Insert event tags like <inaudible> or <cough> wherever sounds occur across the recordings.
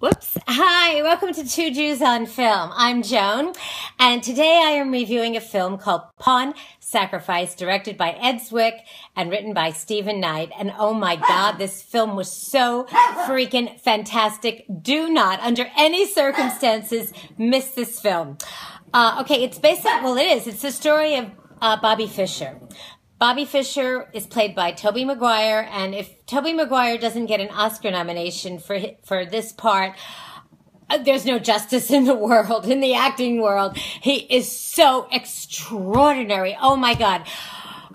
Whoops. Hi, welcome to Two Jews on Film. I'm Joan, and today I am reviewing a film called Pawn Sacrifice, directed by Ed Zwick and written by Steven Knight. And oh my God, this film was so freaking fantastic. Do not, under any circumstances, miss this film. Uh, okay, it's basically, well, it is. It's the story of uh, Bobby Fischer. Bobby Fischer is played by Tobey Maguire, and if Tobey Maguire doesn't get an Oscar nomination for for this part, uh, there's no justice in the world, in the acting world. He is so extraordinary. Oh my God.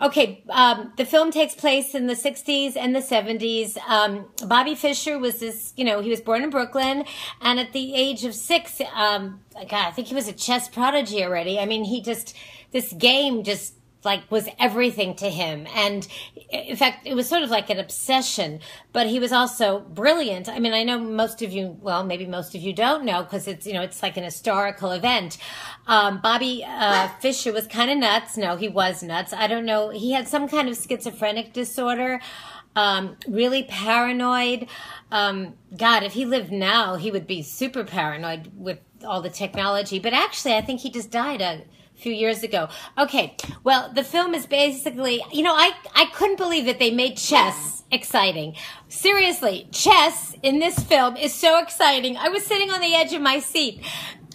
Okay, um, the film takes place in the 60s and the 70s. Um, Bobby Fischer was this, you know, he was born in Brooklyn, and at the age of six, um, God, I think he was a chess prodigy already. I mean, he just, this game just like was everything to him. And in fact it was sort of like an obsession but he was also brilliant. I mean i know most of you well maybe most of you don't know because it's you know it's like an historical event. Um, bobby uh, fischer was kind of nuts. No he was nuts. I don't know. He had some kind of schizophrenic disorder um, really paranoid. Um, God, if he lived now, he would be super paranoid with all the technology. But actually, I think he just died a few years ago. Okay, well, the film is basically, you know, I, I couldn't believe that they made chess exciting. Seriously, chess in this film is so exciting. I was sitting on the edge of my seat.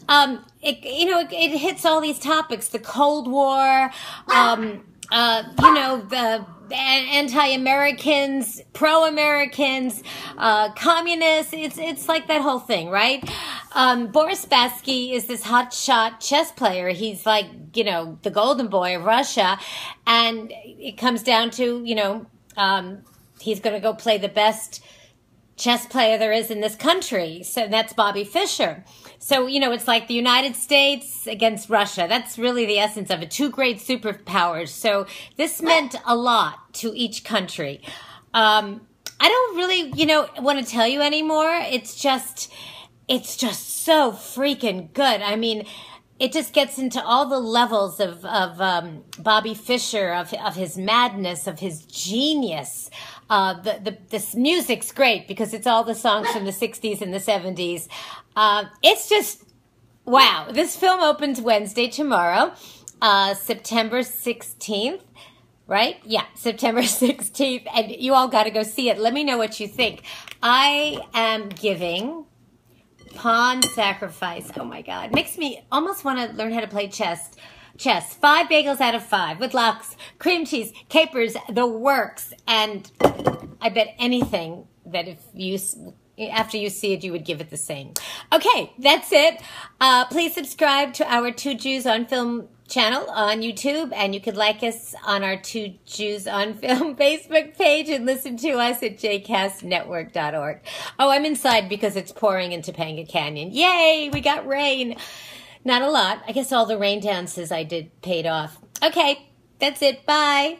Um, it, you know, it, it hits all these topics, the Cold War, um, uh, you know, the anti-Americans, pro-Americans, uh, communists. It's it's like that whole thing, right? Um, Boris Spassky is this hotshot chess player. He's like you know the golden boy of Russia, and it comes down to you know um, he's going to go play the best chess player there is in this country. So that's Bobby Fischer. So, you know, it's like the United States against Russia. That's really the essence of it. Two great superpowers. So this meant a lot to each country. Um, I don't really, you know, want to tell you anymore. It's just, it's just so freaking good. I mean, it just gets into all the levels of, of um, Bobby Fischer, of, of his madness, of his genius. Uh, the, the, this music's great because it's all the songs from the 60s and the 70s. Uh, it's just, wow. This film opens Wednesday tomorrow, uh, September 16th right? Yeah, September <laughs> 16th. And you all got to go see it. Let me know what you think. I am giving Pawn Sacrifice. Oh my God. Makes me almost want to learn how to play chess. Chess. Five bagels out of five with lox, cream cheese, capers, the works. And I bet anything that if you, after you see it, you would give it the same. Okay, that's it. Uh, please subscribe to our Two Jews on Film channel on YouTube, and you could like us on our Two Jews on Film <laughs> Facebook page and listen to us at jcastnetwork.org. Oh, I'm inside because it's pouring in Topanga Canyon. Yay, we got rain. Not a lot. I guess all the rain dances I did paid off. Okay, that's it. Bye.